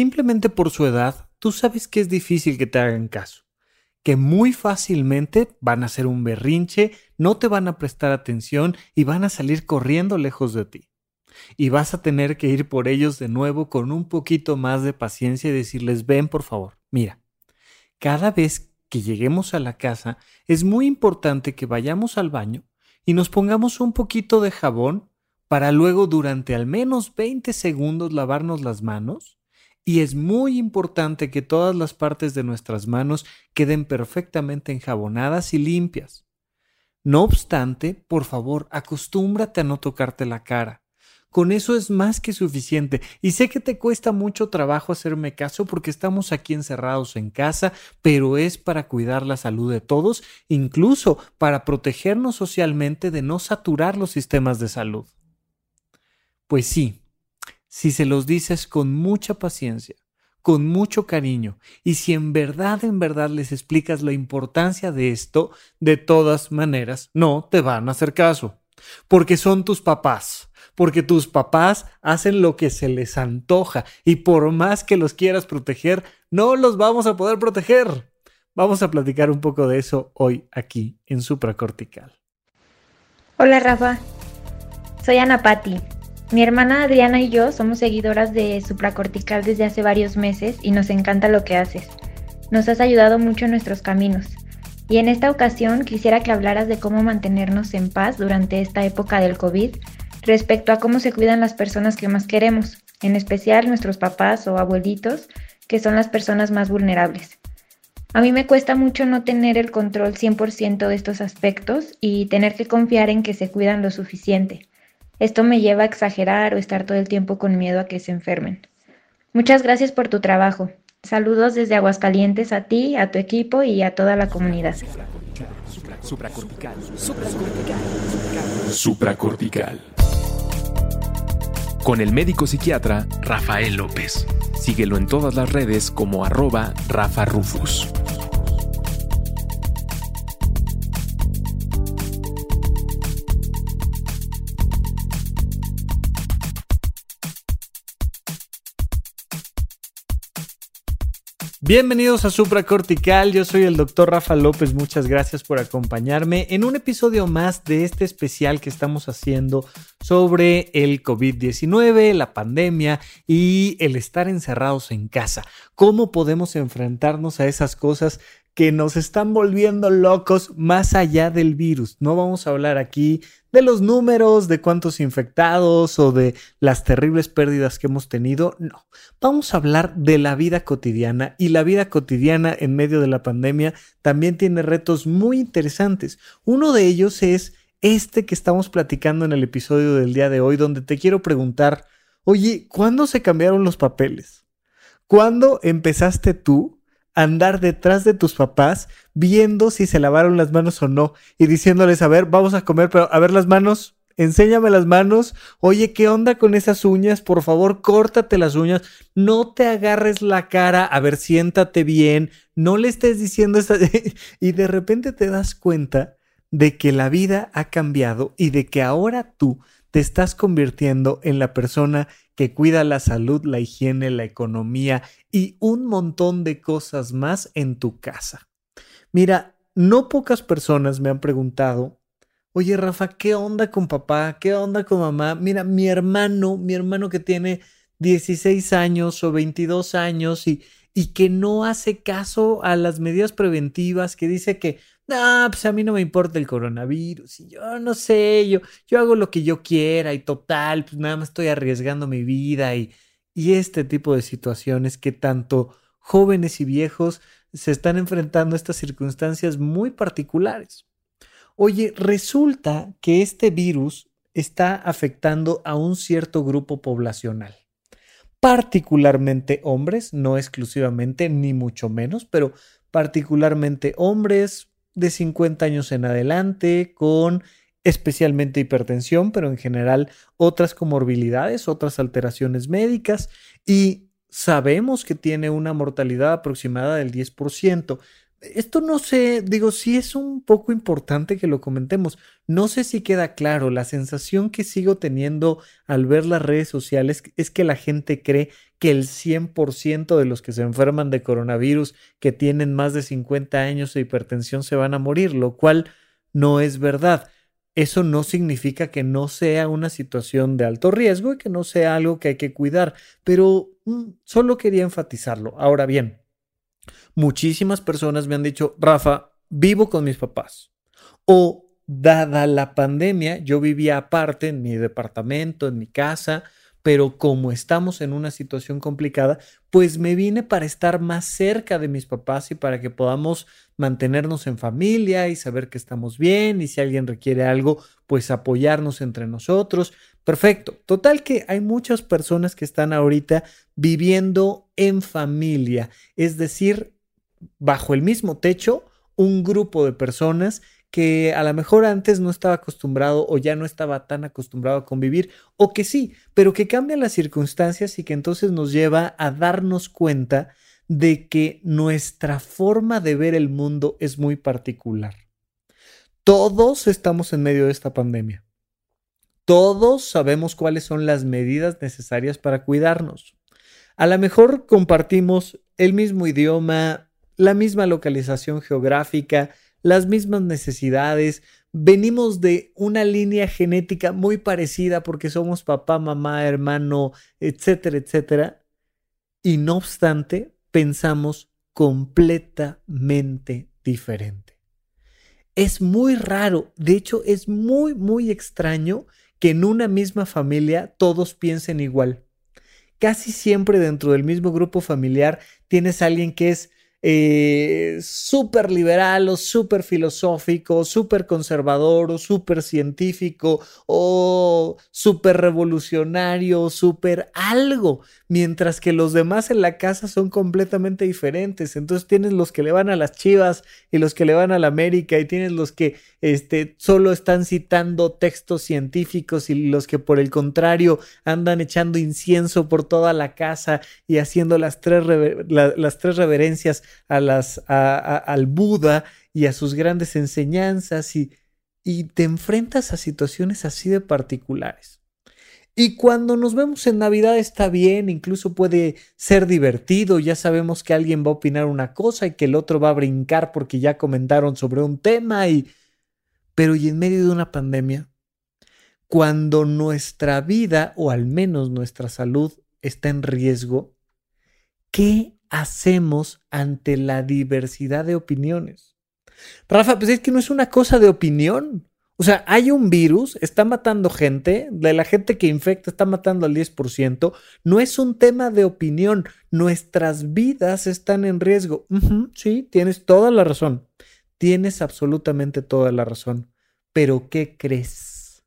simplemente por su edad, tú sabes que es difícil que te hagan caso, que muy fácilmente van a hacer un berrinche, no te van a prestar atención y van a salir corriendo lejos de ti. Y vas a tener que ir por ellos de nuevo con un poquito más de paciencia y decirles, ven por favor, mira, cada vez que lleguemos a la casa es muy importante que vayamos al baño y nos pongamos un poquito de jabón para luego durante al menos 20 segundos lavarnos las manos y es muy importante que todas las partes de nuestras manos queden perfectamente enjabonadas y limpias. No obstante, por favor, acostúmbrate a no tocarte la cara. Con eso es más que suficiente. Y sé que te cuesta mucho trabajo hacerme caso porque estamos aquí encerrados en casa, pero es para cuidar la salud de todos, incluso para protegernos socialmente de no saturar los sistemas de salud. Pues sí, si se los dices con mucha paciencia, con mucho cariño, y si en verdad, en verdad les explicas la importancia de esto, de todas maneras no te van a hacer caso, porque son tus papás, porque tus papás hacen lo que se les antoja, y por más que los quieras proteger, no los vamos a poder proteger. Vamos a platicar un poco de eso hoy aquí en Supracortical. Hola Rafa, soy Ana Patti mi hermana Adriana y yo somos seguidoras de Supracortical desde hace varios meses y nos encanta lo que haces. Nos has ayudado mucho en nuestros caminos. Y en esta ocasión quisiera que hablaras de cómo mantenernos en paz durante esta época del COVID respecto a cómo se cuidan las personas que más queremos, en especial nuestros papás o abuelitos, que son las personas más vulnerables. A mí me cuesta mucho no tener el control 100% de estos aspectos y tener que confiar en que se cuidan lo suficiente. Esto me lleva a exagerar o estar todo el tiempo con miedo a que se enfermen. Muchas gracias por tu trabajo. Saludos desde Aguascalientes a ti, a tu equipo y a toda la comunidad. Supracortical. Supracortical. Con el médico psiquiatra Rafael López. Síguelo en todas las redes como arroba Rafa Rufus. Bienvenidos a Supra Cortical, yo soy el doctor Rafa López, muchas gracias por acompañarme en un episodio más de este especial que estamos haciendo sobre el COVID-19, la pandemia y el estar encerrados en casa. ¿Cómo podemos enfrentarnos a esas cosas que nos están volviendo locos más allá del virus? No vamos a hablar aquí de los números, de cuántos infectados o de las terribles pérdidas que hemos tenido. No, vamos a hablar de la vida cotidiana y la vida cotidiana en medio de la pandemia también tiene retos muy interesantes. Uno de ellos es este que estamos platicando en el episodio del día de hoy, donde te quiero preguntar, oye, ¿cuándo se cambiaron los papeles? ¿Cuándo empezaste tú andar detrás de tus papás viendo si se lavaron las manos o no y diciéndoles, a ver, vamos a comer, pero a ver las manos, enséñame las manos, oye, ¿qué onda con esas uñas? Por favor, córtate las uñas, no te agarres la cara, a ver, siéntate bien, no le estés diciendo esta... y de repente te das cuenta de que la vida ha cambiado y de que ahora tú te estás convirtiendo en la persona que cuida la salud, la higiene, la economía y un montón de cosas más en tu casa. Mira, no pocas personas me han preguntado, oye Rafa, ¿qué onda con papá? ¿Qué onda con mamá? Mira, mi hermano, mi hermano que tiene 16 años o 22 años y, y que no hace caso a las medidas preventivas, que dice que no, pues a mí no me importa el coronavirus y yo no sé, yo, yo hago lo que yo quiera y total, pues nada más estoy arriesgando mi vida y, y este tipo de situaciones que tanto jóvenes y viejos se están enfrentando a estas circunstancias muy particulares. Oye, resulta que este virus está afectando a un cierto grupo poblacional, particularmente hombres, no exclusivamente ni mucho menos, pero particularmente hombres, de 50 años en adelante con especialmente hipertensión, pero en general otras comorbilidades, otras alteraciones médicas y sabemos que tiene una mortalidad aproximada del 10%. Esto no sé, digo, sí es un poco importante que lo comentemos. No sé si queda claro, la sensación que sigo teniendo al ver las redes sociales es que la gente cree que el 100% de los que se enferman de coronavirus, que tienen más de 50 años de hipertensión, se van a morir, lo cual no es verdad. Eso no significa que no sea una situación de alto riesgo y que no sea algo que hay que cuidar, pero mm, solo quería enfatizarlo. Ahora bien, muchísimas personas me han dicho, Rafa, vivo con mis papás. O, dada la pandemia, yo vivía aparte en mi departamento, en mi casa, pero como estamos en una situación complicada, pues me vine para estar más cerca de mis papás y para que podamos mantenernos en familia y saber que estamos bien y si alguien requiere algo, pues apoyarnos entre nosotros. Perfecto. Total que hay muchas personas que están ahorita viviendo en familia, es decir, bajo el mismo techo, un grupo de personas que a lo mejor antes no estaba acostumbrado o ya no estaba tan acostumbrado a convivir, o que sí, pero que cambian las circunstancias y que entonces nos lleva a darnos cuenta de que nuestra forma de ver el mundo es muy particular. Todos estamos en medio de esta pandemia. Todos sabemos cuáles son las medidas necesarias para cuidarnos. A lo mejor compartimos el mismo idioma, la misma localización geográfica, las mismas necesidades, venimos de una línea genética muy parecida porque somos papá, mamá, hermano, etcétera, etcétera. Y no obstante, pensamos completamente diferente. Es muy raro, de hecho es muy, muy extraño que en una misma familia todos piensen igual. Casi siempre dentro del mismo grupo familiar tienes alguien que es eh, súper liberal o súper filosófico, súper conservador o súper científico o súper revolucionario, súper algo, mientras que los demás en la casa son completamente diferentes. Entonces tienes los que le van a las Chivas y los que le van a la América y tienes los que este, solo están citando textos científicos y los que por el contrario andan echando incienso por toda la casa y haciendo las tres, las tres reverencias a las, al Buda y a sus grandes enseñanzas y, y te enfrentas a situaciones así de particulares. Y cuando nos vemos en Navidad está bien, incluso puede ser divertido, ya sabemos que alguien va a opinar una cosa y que el otro va a brincar porque ya comentaron sobre un tema y... Pero y en medio de una pandemia, cuando nuestra vida o al menos nuestra salud está en riesgo, ¿qué hacemos ante la diversidad de opiniones? Rafa, pues es que no es una cosa de opinión. O sea, hay un virus, está matando gente, de la gente que infecta está matando al 10%. No es un tema de opinión, nuestras vidas están en riesgo. sí, tienes toda la razón. Tienes absolutamente toda la razón. Pero ¿qué crees?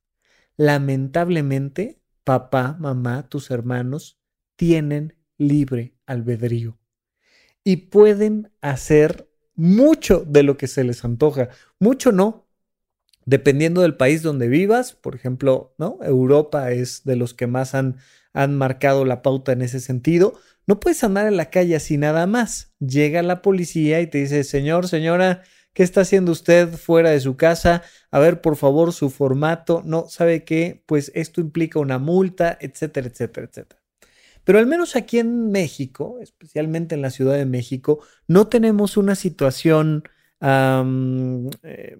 Lamentablemente, papá, mamá, tus hermanos tienen libre albedrío y pueden hacer mucho de lo que se les antoja. Mucho no. Dependiendo del país donde vivas, por ejemplo, ¿no? Europa es de los que más han, han marcado la pauta en ese sentido. No puedes andar en la calle así nada más. Llega la policía y te dice, señor, señora, ¿qué está haciendo usted fuera de su casa? A ver, por favor, su formato. No, ¿sabe qué? Pues esto implica una multa, etcétera, etcétera, etcétera. Pero al menos aquí en México, especialmente en la Ciudad de México, no tenemos una situación eh,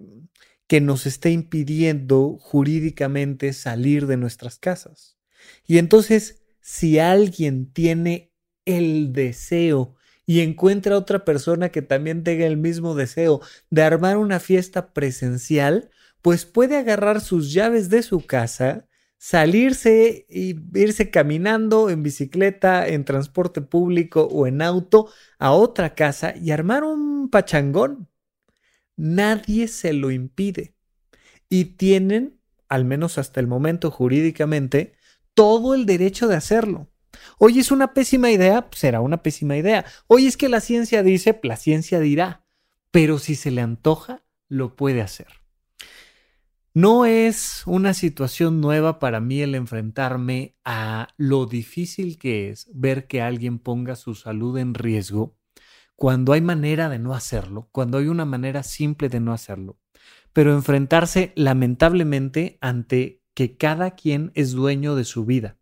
que nos esté impidiendo jurídicamente salir de nuestras casas. Y entonces, si alguien tiene el deseo y encuentra otra persona que también tenga el mismo deseo de armar una fiesta presencial, pues puede agarrar sus llaves de su casa, salirse y irse caminando en bicicleta, en transporte público o en auto a otra casa y armar un pachangón. Nadie se lo impide. Y tienen, al menos hasta el momento jurídicamente, todo el derecho de hacerlo. Hoy es una pésima idea, pues será una pésima idea. Hoy es que la ciencia dice, la ciencia dirá. Pero si se le antoja, lo puede hacer. No es una situación nueva para mí el enfrentarme a lo difícil que es ver que alguien ponga su salud en riesgo cuando hay manera de no hacerlo, cuando hay una manera simple de no hacerlo, pero enfrentarse lamentablemente ante que cada quien es dueño de su vida.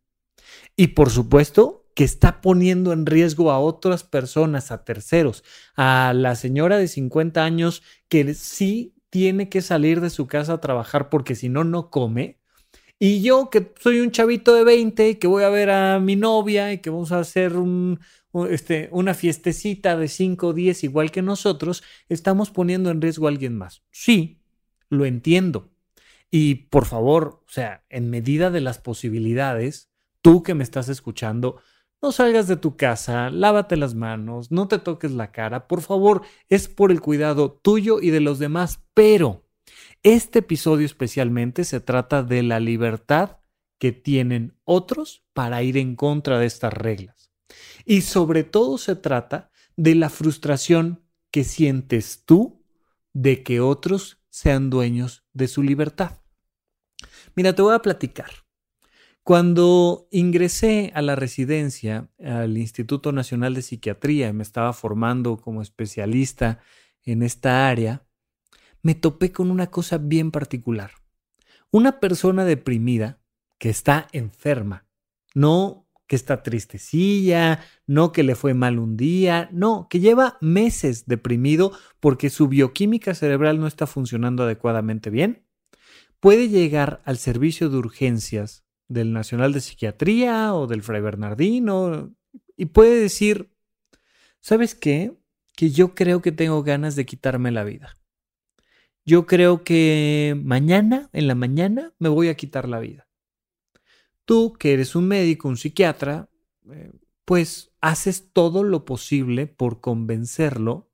Y por supuesto que está poniendo en riesgo a otras personas, a terceros, a la señora de 50 años que sí tiene que salir de su casa a trabajar porque si no, no come. Y yo que soy un chavito de 20 y que voy a ver a mi novia y que vamos a hacer este, una fiestecita de 5 o 10 igual que nosotros, estamos poniendo en riesgo a alguien más. Sí, lo entiendo. Y por favor, o sea, en medida de las posibilidades, tú que me estás escuchando, no salgas de tu casa, lávate las manos, no te toques la cara, por favor, es por el cuidado tuyo y de los demás, pero este episodio especialmente se trata de la libertad que tienen otros para ir en contra de estas reglas. Y sobre todo se trata de la frustración que sientes tú de que otros sean dueños de su libertad. Mira, te voy a platicar. Cuando ingresé a la residencia al Instituto Nacional de Psiquiatría me estaba formando como especialista en esta área, me topé con una cosa bien particular. Una persona deprimida que está enferma, no que está tristecilla, no que le fue mal un día, no, que lleva meses deprimido porque su bioquímica cerebral no está funcionando adecuadamente bien, puede llegar al servicio de urgencias del Nacional de Psiquiatría o del Fray Bernardino y puede decir, ¿sabes qué? Que yo creo que tengo ganas de quitarme la vida. Yo creo que mañana, en la mañana, me voy a quitar la vida. Tú, que eres un médico, un psiquiatra, eh, pues haces todo lo posible por convencerlo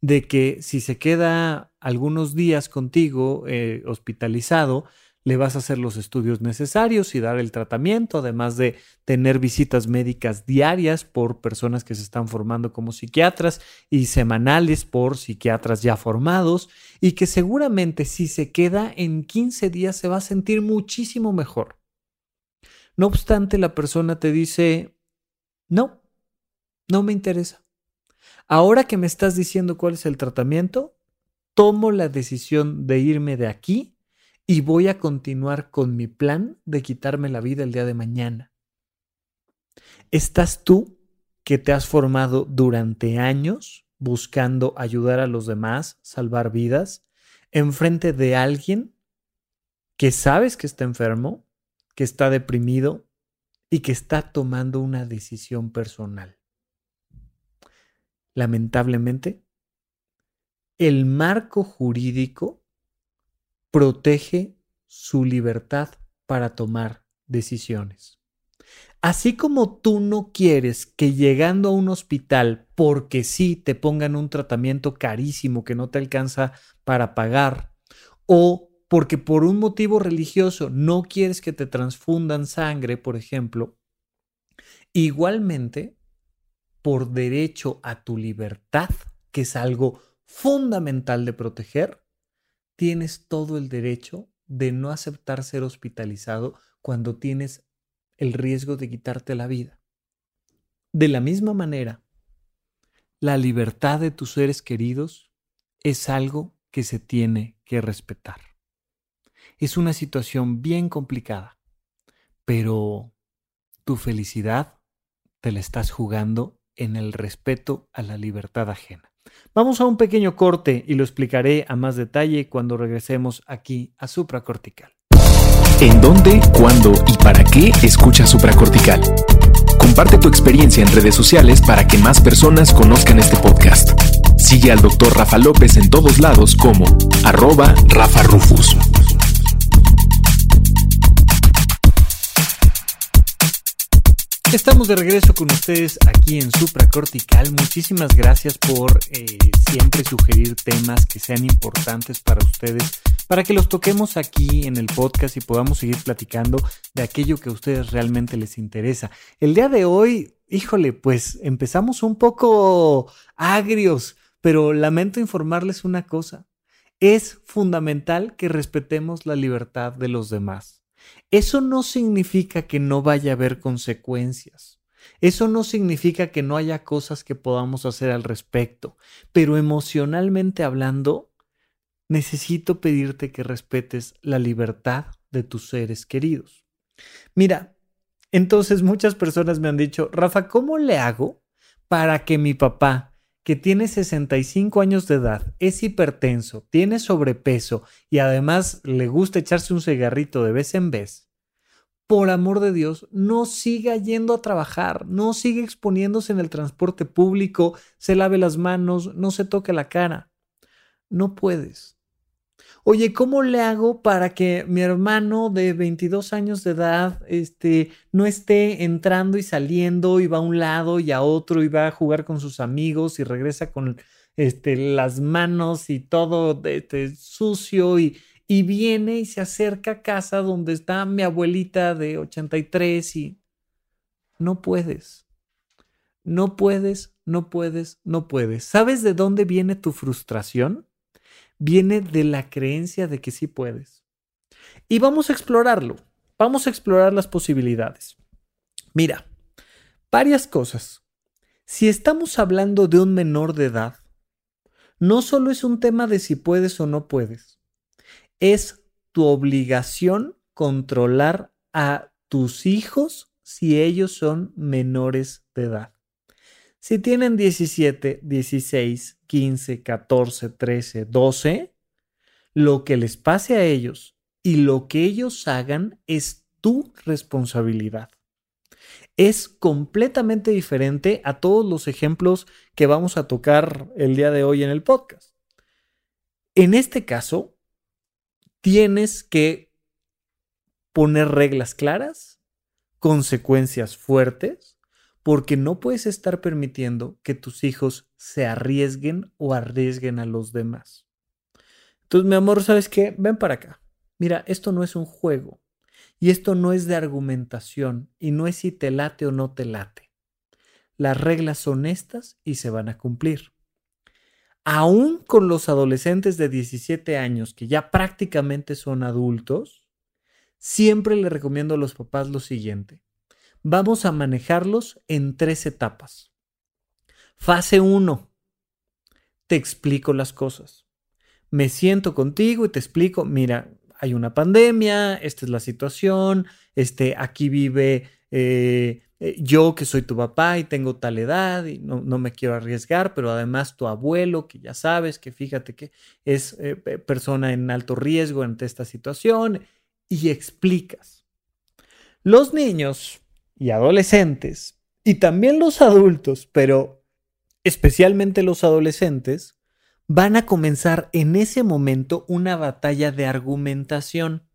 de que si se queda algunos días contigo eh, hospitalizado, le vas a hacer los estudios necesarios y dar el tratamiento, además de tener visitas médicas diarias por personas que se están formando como psiquiatras y semanales por psiquiatras ya formados, y que seguramente si se queda en 15 días se va a sentir muchísimo mejor. No obstante, la persona te dice, no, no me interesa. Ahora que me estás diciendo cuál es el tratamiento, tomo la decisión de irme de aquí y voy a continuar con mi plan de quitarme la vida el día de mañana. ¿Estás tú que te has formado durante años buscando ayudar a los demás, salvar vidas, enfrente de alguien que sabes que está enfermo, que está deprimido y que está tomando una decisión personal? Lamentablemente, el marco jurídico protege su libertad para tomar decisiones. Así como tú no quieres que llegando a un hospital, porque sí te pongan un tratamiento carísimo que no te alcanza para pagar, o porque por un motivo religioso no quieres que te transfundan sangre, por ejemplo, igualmente, por derecho a tu libertad, que es algo fundamental de proteger, tienes todo el derecho de no aceptar ser hospitalizado cuando tienes el riesgo de quitarte la vida. De la misma manera, la libertad de tus seres queridos es algo que se tiene que respetar. Es una situación bien complicada, pero tu felicidad te la estás jugando en el respeto a la libertad ajena. Vamos a un pequeño corte y lo explicaré a más detalle cuando regresemos aquí a supracortical. ¿En dónde, cuándo y para qué escucha supracortical? Comparte tu experiencia en redes sociales para que más personas conozcan este podcast. Sigue al Dr. Rafa López en todos lados como arroba Rafa Rufus. Estamos de regreso con ustedes aquí en Supracortical. Muchísimas gracias por eh, siempre sugerir temas que sean importantes para ustedes, para que los toquemos aquí en el podcast y podamos seguir platicando de aquello que a ustedes realmente les interesa. El día de hoy, híjole, pues empezamos un poco agrios, pero lamento informarles una cosa. Es fundamental que respetemos la libertad de los demás. Eso no significa que no vaya a haber consecuencias. Eso no significa que no haya cosas que podamos hacer al respecto, pero emocionalmente hablando, necesito pedirte que respetes la libertad de tus seres queridos. Mira, entonces muchas personas me han dicho, Rafa, ¿cómo le hago para que mi papá, que tiene 65 años de edad, es hipertenso, tiene sobrepeso y además le gusta echarse un cigarrito de vez en vez, por amor de Dios, no siga yendo a trabajar, no siga exponiéndose en el transporte público, se lave las manos, no se toque la cara. No puedes. Oye, ¿cómo le hago para que mi hermano de 22 años de edad este, no esté entrando y saliendo y va a un lado y a otro y va a jugar con sus amigos y regresa con este, las manos y todo este, sucio y, y viene y se acerca a casa donde está mi abuelita de 83 y no puedes. No puedes, no puedes, no puedes. ¿Sabes de dónde viene tu frustración? Viene de la creencia de que sí puedes. Y vamos a explorarlo. Vamos a explorar las posibilidades. Mira, varias cosas. Si estamos hablando de un menor de edad, no solo es un tema de si puedes o no puedes es tu obligación controlar a tus hijos si ellos son menores de edad. Si tienen 17, 16, 15, 14, 13, 12, lo que les pase a ellos y lo que ellos hagan es tu responsabilidad. Es completamente diferente a todos los ejemplos que vamos a tocar el día de hoy en el podcast. En este caso, tienes que poner reglas claras, consecuencias fuertes, porque no puedes estar permitiendo que tus hijos se arriesguen o arriesguen a los demás. Entonces, mi amor, ¿sabes qué? Ven para acá. Mira, esto no es un juego y esto no es de argumentación y no es si te late o no te late. Las reglas son estas y se van a cumplir aún con los adolescentes de 17 años que ya prácticamente son adultos, siempre le recomiendo a los papás lo siguiente. Vamos a manejarlos en tres etapas. Fase 1. Te explico las cosas. Me siento contigo y te explico, mira, hay una pandemia, esta es la situación, este, aquí vive eh, eh, yo que soy tu papá y tengo tal edad y no, me quiero arriesgar, pero además tu abuelo, que ya sabes que fíjate que es eh, persona en alto riesgo ante esta situación, y explicas. Los niños y adolescentes, y también los adultos, pero especialmente los adolescentes, van a comenzar en ese momento una batalla de argumentación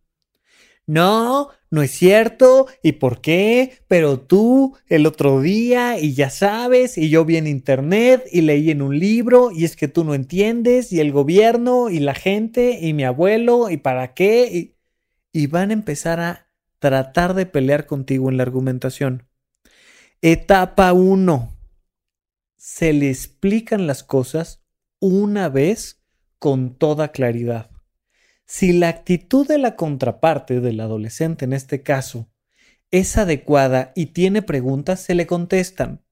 no, no es cierto, ¿y por qué? Pero tú el otro día y ya sabes, y yo vi en internet y leí en un libro y es que tú no entiendes y el gobierno y la gente y mi abuelo y para qué y, van a empezar a tratar de pelear contigo en la argumentación. Etapa 1. Se le explican las cosas una vez con toda claridad. Si la actitud de la contraparte, del adolescente en este caso, es adecuada y tiene preguntas, se le contestan.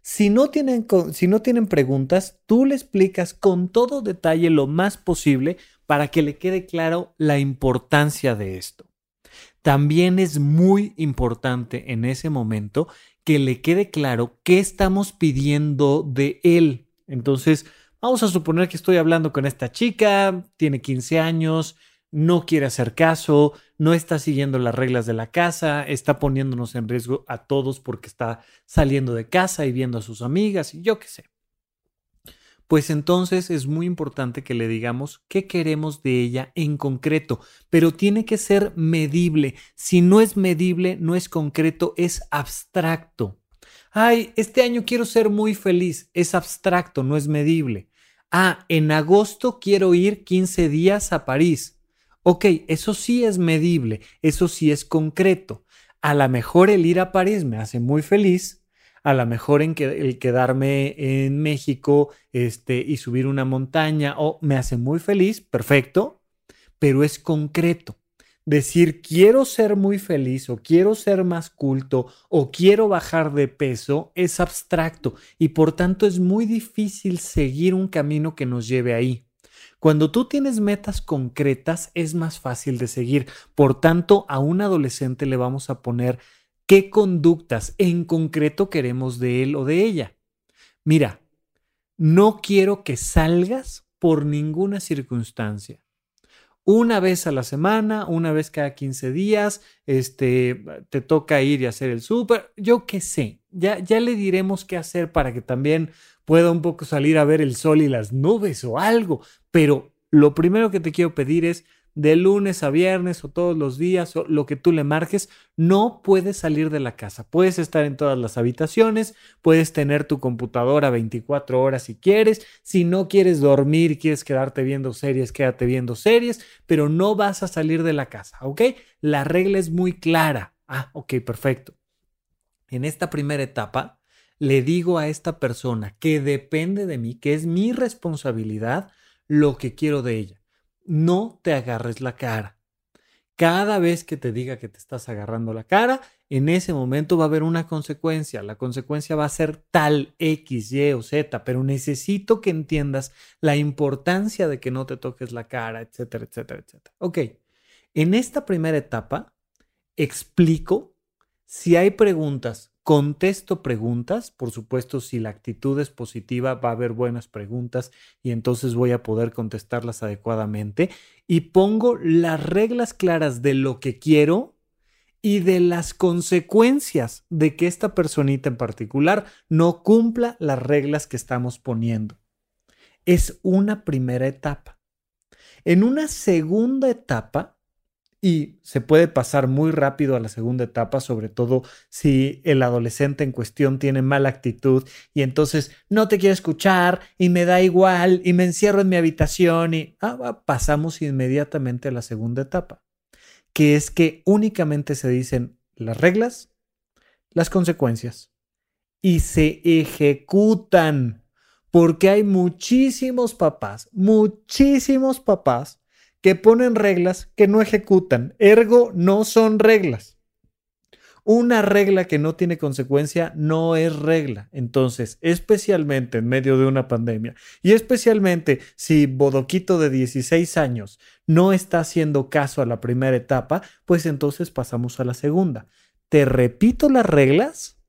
Si no, tienen, si no tienen preguntas, tú le explicas con todo detalle lo más posible para que le quede claro la importancia de esto. También es muy importante en ese momento que le quede claro qué estamos pidiendo de él. Entonces, Vamos a suponer que estoy hablando con esta chica, tiene 15 años, no quiere hacer caso, no está siguiendo las reglas de la casa, está poniéndonos en riesgo a todos porque está saliendo de casa y viendo a sus amigas y yo qué sé. Pues entonces es muy importante que le digamos qué queremos de ella en concreto, pero tiene que ser medible. Si no es medible, no es concreto, es abstracto. Ay, este año quiero ser muy feliz. Es abstracto, no es medible. Ah, en agosto quiero ir 15 días a París. Ok, eso sí es medible, eso sí es concreto. A lo mejor el ir a París me hace muy feliz, a lo mejor en que, el quedarme en México este, y subir una montaña o me hace muy feliz, perfecto, pero es concreto. decir quiero ser muy feliz o quiero ser más culto o quiero bajar de peso es abstracto y por tanto es muy difícil seguir un camino que nos lleve ahí. Cuando tú tienes metas concretas es más fácil de seguir. Por tanto, a un adolescente le vamos a poner qué conductas en concreto queremos de él o de ella. Mira, no quiero que salgas por ninguna circunstancia una vez a la semana, una vez cada 15 días, este, te toca ir y hacer el súper, yo qué sé, ya, ya le diremos qué hacer para que también pueda un poco salir a ver el sol y las nubes o algo, pero lo primero que te quiero pedir es de lunes a viernes o todos los días o lo que tú le marques, no puedes salir de la casa. Puedes estar en todas las habitaciones, puedes tener tu computadora 24 horas si quieres, si no quieres dormir quieres quedarte viendo series, quédate viendo series, pero no vas a salir de la casa, ¿ok? La regla es muy clara. Ah, ok, perfecto. En esta primera etapa, le digo a esta persona que depende de mí, que es mi responsabilidad, lo que quiero de ella no te agarres la cara. Cada vez que te diga que te estás agarrando la cara, en ese momento va a haber una consecuencia. La consecuencia va a ser tal X, Y o Z, pero necesito que entiendas la importancia de que no te toques la cara, etcétera, etcétera, etcétera. Ok, en esta primera etapa explico si hay preguntas Contesto preguntas, por supuesto, si la actitud es positiva, va a haber buenas preguntas y entonces voy a poder contestarlas adecuadamente. Y pongo las reglas claras de lo que quiero y de las consecuencias de que esta personita en particular no cumpla las reglas que estamos poniendo. Es una primera etapa. En una segunda etapa, y se puede pasar muy rápido a la segunda etapa, sobre todo si el adolescente en cuestión tiene mala actitud y entonces no te quiere escuchar y me da igual y me encierro en mi habitación y ah, pasamos inmediatamente a la segunda etapa, que es que únicamente se dicen las reglas, las consecuencias y se ejecutan porque hay muchísimos papás, muchísimos papás que ponen reglas que no ejecutan. Ergo, no son reglas. Una regla que no tiene consecuencia no es regla. Entonces, especialmente en medio de una pandemia y especialmente si Bodoquito de 16 años no está haciendo caso a la primera etapa, pues entonces pasamos a la segunda. Te repito las reglas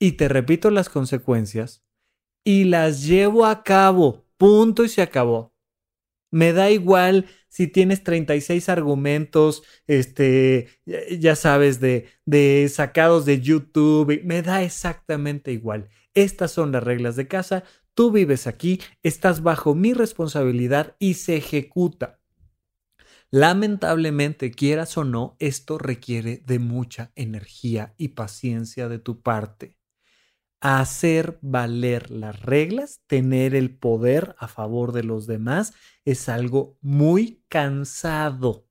y te repito las consecuencias y las llevo a cabo. Punto y se acabó. Me da igual si tienes 36 argumentos, este, ya sabes, de, de sacados de YouTube, me da exactamente igual. Estas son las reglas de casa, tú vives aquí, estás bajo mi responsabilidad y se ejecuta. Lamentablemente, quieras o no, esto requiere de mucha energía y paciencia de tu parte hacer valer las reglas, tener el poder a favor de los demás, es algo muy cansado.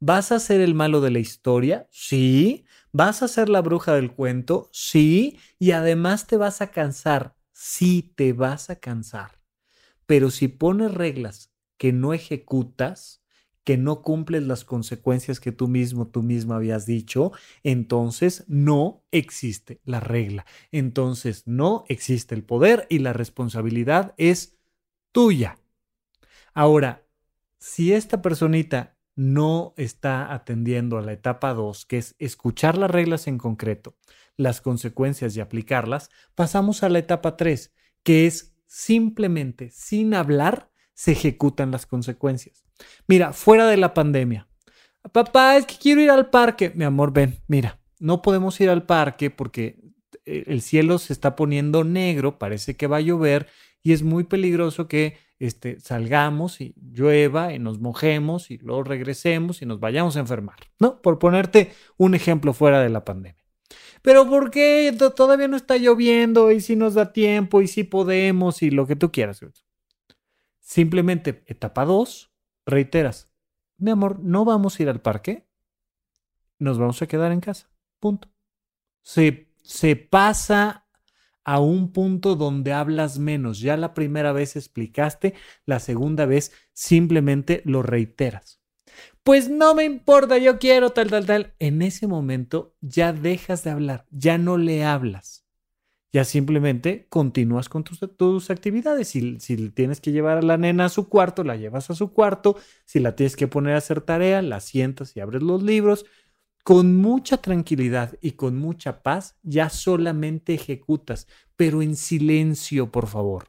¿Vas a ser el malo de la historia? Sí. ¿Vas a ser la bruja del cuento? Sí. Y además te vas a cansar. Sí, te vas a cansar. Pero si pones reglas que no ejecutas, que no cumples las consecuencias que tú mismo, tú misma habías dicho, entonces no existe la regla. Entonces no existe el poder y la responsabilidad es tuya. Ahora, si esta personita no está atendiendo a la etapa 2, que es escuchar las reglas en concreto, las consecuencias y aplicarlas, pasamos a la etapa 3, que es simplemente sin hablar se ejecutan las consecuencias. Mira, fuera de la pandemia. Papá, es que quiero ir al parque. Mi amor, ven, mira, no podemos ir al parque porque eh, el cielo se está poniendo negro, parece que va a llover y es muy peligroso que este, salgamos y llueva y nos mojemos y luego regresemos y nos vayamos a enfermar, ¿no? Por ponerte un ejemplo fuera de la pandemia. Pero ¿por qué todavía no está lloviendo y si nos da tiempo y si podemos y lo que tú quieras? Simplemente etapa 2, reiteras, mi amor, no vamos a ir al parque, nos vamos a quedar en casa. Punto. Se, se pasa a un punto donde hablas menos. Ya la primera vez explicaste, la segunda vez simplemente lo reiteras. pues no me importa, yo quiero tal, tal, tal. En ese momento ya dejas de hablar, ya no le hablas. Ya simplemente continúas con tus, tus actividades. Si, si tienes que llevar a la nena a su cuarto, la llevas a su cuarto. Si la tienes que poner a hacer tarea, la sientas y abres los libros. Con mucha tranquilidad y con mucha paz, ya solamente ejecutas, pero en silencio, por favor.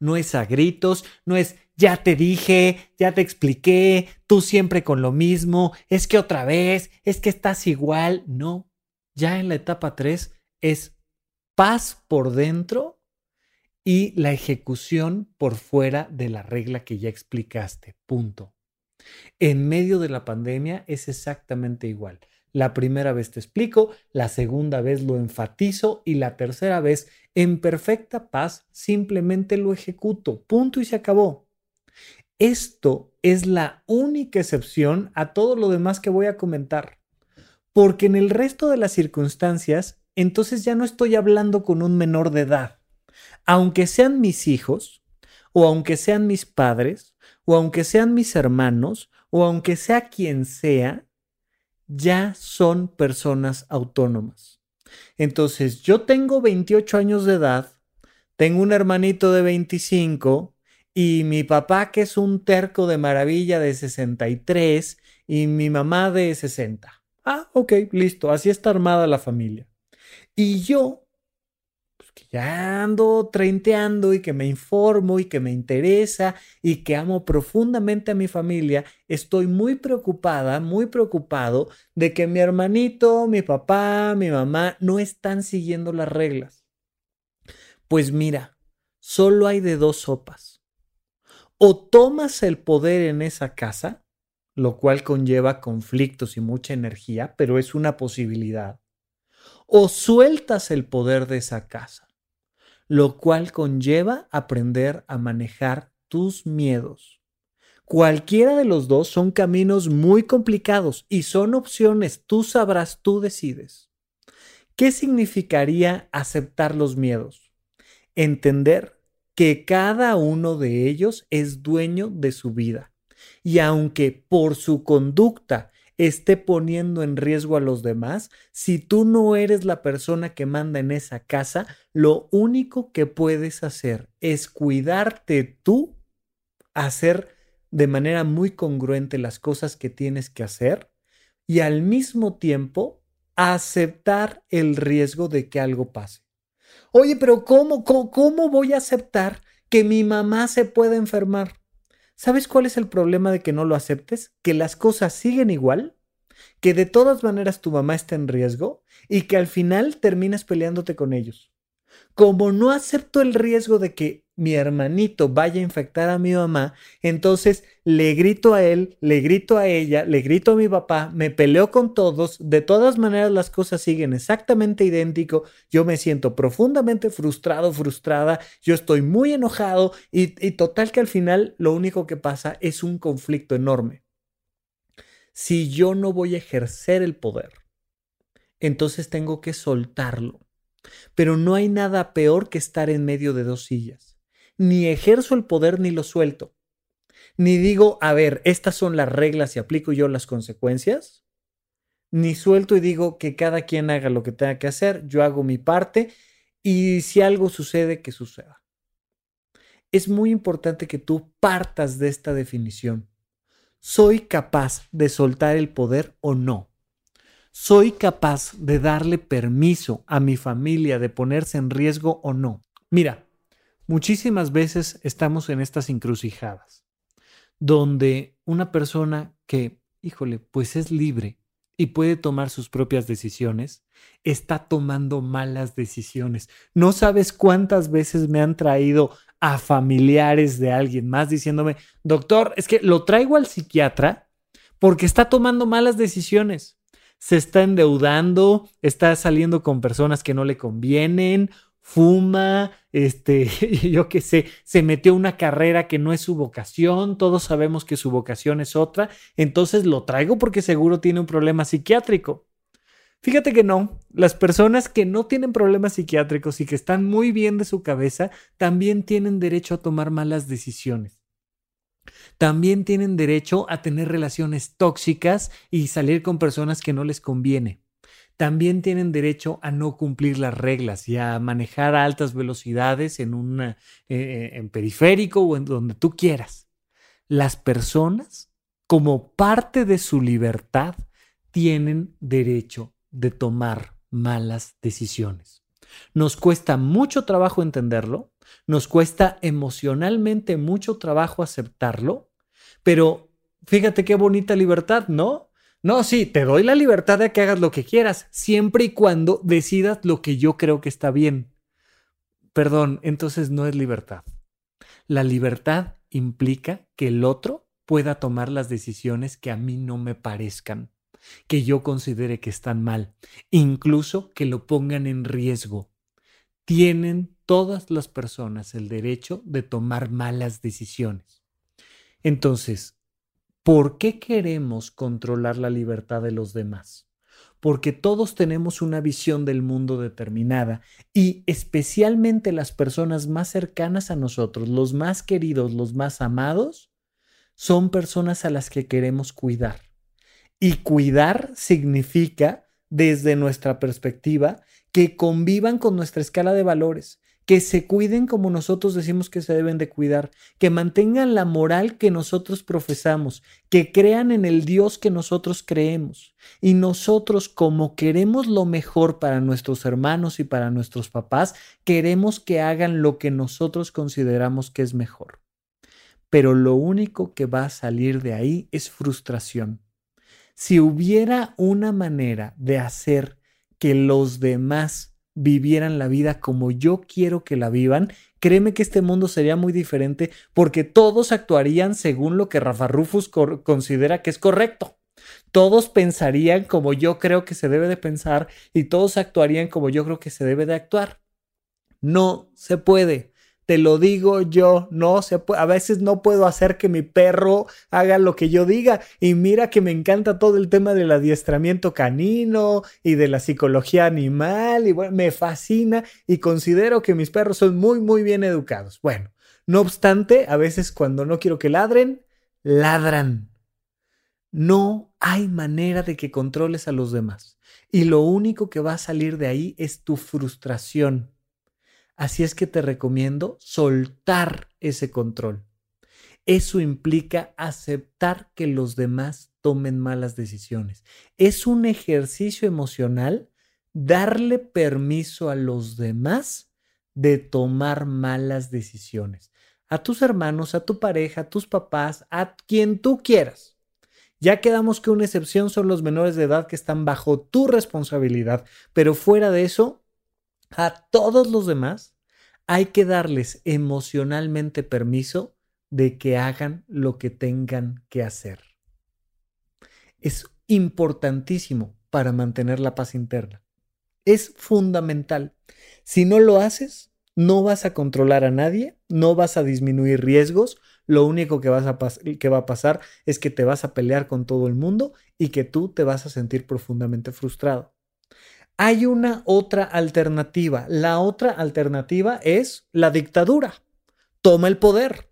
No es a gritos, no es ya te dije, ya te expliqué, tú siempre con lo mismo, es que otra vez, es que estás igual. No, ya en la etapa 3 es paz por dentro y la ejecución por fuera de la regla que ya explicaste. Punto. En medio de la pandemia es exactamente igual. La primera vez te explico, la segunda vez lo enfatizo y la tercera vez, en perfecta paz, simplemente lo ejecuto. Punto y se acabó. Esto es la única excepción a todo lo demás que voy a comentar. Porque en el resto de las circunstancias entonces ya no estoy hablando con un menor de edad. Aunque sean mis hijos, o aunque sean mis padres, o aunque sean mis hermanos, o aunque sea quien sea, ya son personas autónomas. Entonces, yo tengo 28 años de edad, tengo un hermanito de 25 y mi papá que es un terco de maravilla de 63 y mi mamá de 60. Ah, ok, listo, así está armada la familia. Y yo, pues que ya ando treinteando y que me informo y que me interesa y que amo profundamente a mi familia, estoy muy preocupada, muy preocupado de que mi hermanito, mi papá, mi mamá no están siguiendo las reglas. Pues mira, solo hay de dos sopas. O tomas el poder en esa casa, lo cual conlleva conflictos y mucha energía, pero es una posibilidad o sueltas el poder de esa casa, lo cual conlleva aprender a manejar tus miedos. Cualquiera de los dos son caminos muy complicados y son opciones, tú sabrás, tú decides. ¿Qué significaría aceptar los miedos? Entender que cada uno de ellos es dueño de su vida y aunque por su conducta esté poniendo en riesgo a los demás, si tú no eres la persona que manda en esa casa, lo único que puedes hacer es cuidarte tú, hacer de manera muy congruente las cosas que tienes que hacer y al mismo tiempo aceptar el riesgo de que algo pase. Oye, pero ¿cómo, cómo, cómo voy a aceptar que mi mamá se pueda enfermar? ¿Sabes cuál es el problema de que no lo aceptes? Que las cosas siguen igual, que de todas maneras tu mamá está en riesgo y que al final terminas peleándote con ellos. Como no acepto el riesgo de que mi hermanito vaya a infectar a mi mamá, entonces le grito a él, le grito a ella, le grito a mi papá, me peleo con todos, de todas maneras las cosas siguen exactamente idéntico, yo me siento profundamente frustrado, frustrada, yo estoy muy enojado y, y total que al final lo único que pasa es un conflicto enorme. Si yo no voy a ejercer el poder, entonces tengo que soltarlo. Pero no hay nada peor que estar en medio de dos sillas ni ejerzo el poder ni lo suelto. Ni digo, a ver, estas son las reglas y aplico yo las consecuencias. Ni suelto y digo que cada quien haga lo que tenga que hacer, yo hago mi parte y si algo sucede, que suceda. Es muy importante que tú partas de esta definición. ¿Soy capaz de soltar el poder o no? ¿Soy capaz de darle permiso a mi familia de ponerse en riesgo o no? Mira, Muchísimas veces estamos en estas encrucijadas, donde una persona que, híjole, pues es libre y puede tomar sus propias decisiones, está tomando malas decisiones. No sabes cuántas veces me han traído a familiares de alguien más diciéndome, doctor, es que lo traigo al psiquiatra porque está tomando malas decisiones. Se está endeudando, está saliendo con personas que no le convienen fuma, este, yo qué sé, se metió una carrera que no es su vocación, todos sabemos que su vocación es otra, entonces lo traigo porque seguro tiene un problema psiquiátrico. Fíjate que no, las personas que no tienen problemas psiquiátricos y que están muy bien de su cabeza también tienen derecho a tomar malas decisiones. También tienen derecho a tener relaciones tóxicas y salir con personas que no les conviene. También tienen derecho a no cumplir las reglas y a manejar a altas velocidades en un eh, en periférico o en donde tú quieras. Las personas, como parte de su libertad, tienen derecho de tomar malas decisiones. Nos cuesta mucho trabajo entenderlo, nos cuesta emocionalmente mucho trabajo aceptarlo, pero fíjate qué bonita libertad, ¿no? No, sí, te doy la libertad de que hagas lo que quieras, siempre y cuando decidas lo que yo creo que está bien. Perdón, entonces no es libertad. La libertad implica que el otro pueda tomar las decisiones que a mí no me parezcan que yo considere que están mal, incluso que lo pongan en riesgo. Tienen todas las personas el derecho de tomar malas decisiones. Entonces, ¿por qué queremos controlar la libertad de los demás? Porque todos tenemos una visión del mundo determinada y especialmente las personas más cercanas a nosotros, los más queridos, los más amados, son personas a las que queremos cuidar. Y cuidar significa, desde nuestra perspectiva, que convivan con nuestra escala de valores, que se cuiden como nosotros decimos que se deben de cuidar, que mantengan la moral que nosotros profesamos, que crean en el Dios que nosotros creemos. Y nosotros, como queremos lo mejor para nuestros hermanos y para nuestros papás, queremos que hagan lo que nosotros consideramos que es mejor. Pero lo único que va a salir de ahí es frustración si hubiera una manera de hacer que los demás vivieran la vida como yo quiero que la vivan, créeme que este mundo sería muy diferente porque todos actuarían según lo que Rafa Rufus considera que es correcto. Todos pensarían como yo creo que se debe de pensar y todos actuarían como yo creo que se debe de actuar. No se puede te lo digo yo, no se a veces no puedo hacer que mi perro haga lo que yo diga y mira que me encanta todo el tema del adiestramiento canino y de la psicología animal y bueno, me fascina y considero que mis perros son muy muy bien educados. Bueno, no obstante, a veces cuando no quiero que ladren, ladran. No hay manera de que controles a los demás y lo único que va a salir de ahí es tu frustración Así es que te recomiendo soltar ese control. Eso implica aceptar que los demás tomen malas decisiones. Es un ejercicio emocional darle permiso a los demás de tomar malas decisiones. A tus hermanos, a tu pareja, a tus papás, a quien tú quieras. Ya quedamos que una excepción son los menores de edad que están bajo tu responsabilidad, pero fuera de eso, a todos los demás hay que darles emocionalmente permiso de que hagan lo que tengan que hacer. Es importantísimo para mantener la paz interna. Es fundamental. Si no lo haces, no vas a controlar a nadie, no vas a disminuir riesgos, lo único que, vas a que va a pasar es que te vas a pelear con todo el mundo y que tú te vas a sentir profundamente frustrado. Hay una otra alternativa. La otra alternativa es la dictadura. Toma el poder.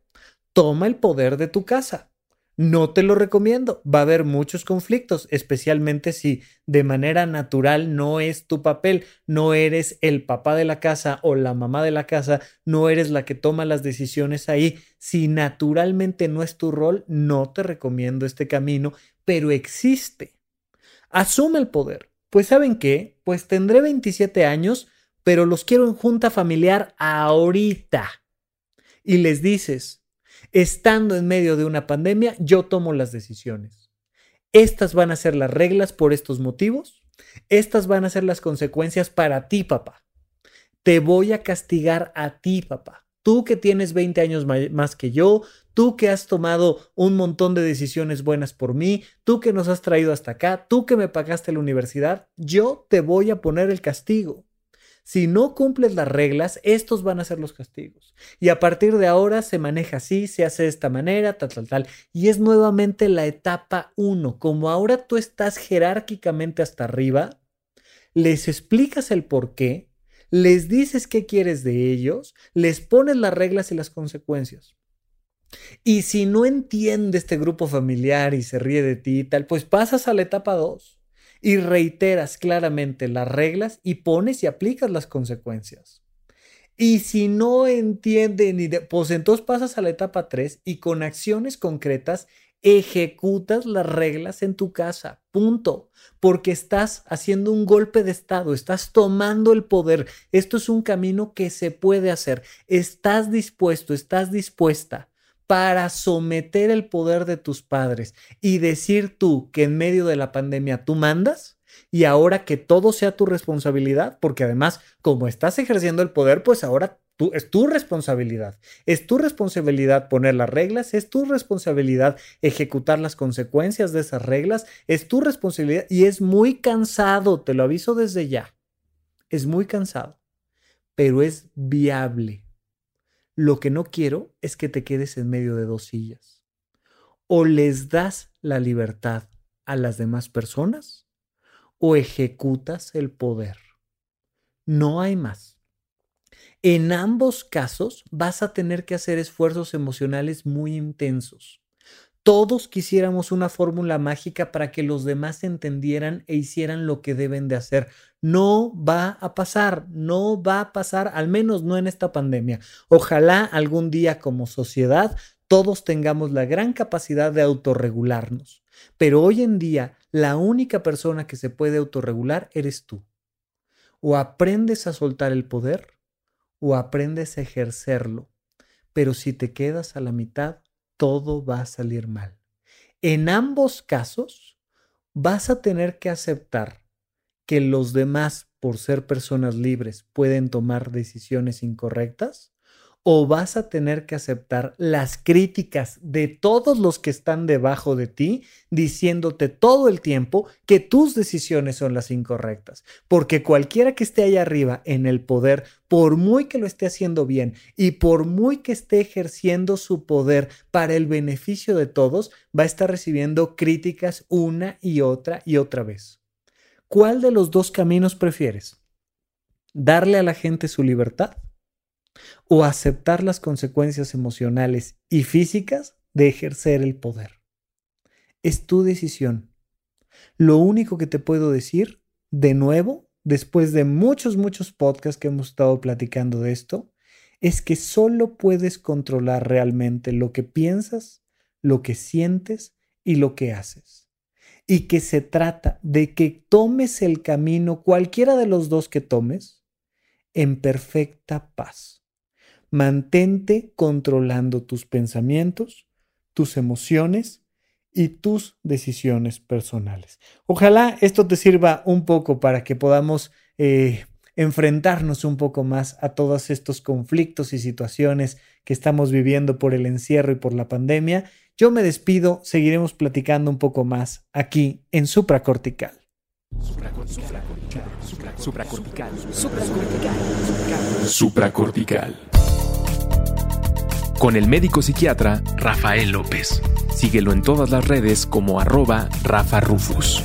Toma el poder de tu casa. No te lo recomiendo. Va a haber muchos conflictos, especialmente si de manera natural no es tu papel, no eres el papá de la casa o la mamá de la casa, no eres la que toma las decisiones ahí. Si naturalmente no es tu rol, no te recomiendo este camino, pero existe. Asume el poder. Pues saben qué, pues tendré 27 años, pero los quiero en junta familiar ahorita. Y les dices, estando en medio de una pandemia, yo tomo las decisiones. Estas van a ser las reglas por estos motivos. Estas van a ser las consecuencias para ti, papá. Te voy a castigar a ti, papá tú que tienes 20 años más que yo, tú que has tomado un montón de decisiones buenas por mí, tú que nos has traído hasta acá, tú que me pagaste la universidad, yo te voy a poner el castigo. Si no cumples las reglas, estos van a ser los castigos. Y a partir de ahora se maneja así, se hace de esta manera, tal, tal, tal. Y es nuevamente la etapa 1. Como ahora tú estás jerárquicamente hasta arriba, les explicas el por qué, les dices qué quieres de ellos, les pones las reglas y las consecuencias. Y si no entiende este grupo familiar y se ríe de ti y tal, pues pasas a la etapa 2 y reiteras claramente las reglas y pones y aplicas las consecuencias. Y si no entiende ni de, pues entonces pasas a la etapa 3 y con acciones concretas ejecutas las reglas en tu casa, punto, porque estás haciendo un golpe de estado, estás tomando el poder. Esto es un camino que se puede hacer. Estás dispuesto, estás dispuesta para someter el poder de tus padres y decir tú que en medio de la pandemia tú mandas y ahora que todo sea tu responsabilidad, porque además como estás ejerciendo el poder, pues ahora tú, es tu responsabilidad. Es tu responsabilidad poner las reglas, es tu responsabilidad ejecutar las consecuencias de esas reglas, es tu responsabilidad y es muy cansado, te lo aviso desde ya. Es muy cansado, pero es viable lo que no quiero es que te quedes en medio de dos sillas. O les das la libertad a las demás personas o ejecutas el poder. No hay más. En ambos casos vas a tener que hacer esfuerzos emocionales muy intensos. Todos quisiéramos una fórmula mágica para que los demás entendieran e hicieran lo que deben de hacer. No va a pasar, no va a pasar, al menos no en esta pandemia. Ojalá algún día como sociedad todos tengamos la gran capacidad de autorregularnos. Pero hoy en día la única persona que se puede autorregular eres tú. O aprendes a soltar el poder o aprendes a ejercerlo. Pero si te quedas a la mitad, todo va a salir mal. En ambos casos, vas a tener que aceptar que los demás, por ser personas libres, pueden tomar decisiones incorrectas o vas a tener que aceptar las críticas de todos los que están debajo de ti, diciéndote todo el tiempo que tus decisiones son las incorrectas. Porque cualquiera que esté ahí arriba en el poder, por muy que lo esté haciendo bien y por muy que esté ejerciendo su poder para el beneficio de todos, va a estar recibiendo críticas una y otra y otra vez. ¿Cuál de los dos caminos prefieres? ¿Darle a la gente su libertad? o aceptar las consecuencias emocionales y físicas de ejercer el poder. Es tu decisión. Lo único que te puedo decir, de nuevo, después de muchos, muchos podcasts que hemos estado platicando de esto, es que solo puedes controlar realmente lo que piensas, lo que sientes y lo que haces. Y que se trata de que tomes el camino, cualquiera de los dos que tomes, en perfecta paz. Mantente controlando tus pensamientos, tus emociones y tus decisiones personales. Ojalá esto te sirva un poco para que podamos eh, enfrentarnos un poco más a todos estos conflictos y situaciones que estamos viviendo por el encierro y por la pandemia. Yo me despido, seguiremos platicando un poco más aquí en Supracortical. Supracortical. Supracortical. Supracortical. Supracortical con el médico psiquiatra Rafael López. Síguelo en todas las redes como arroba Rafa Rufus.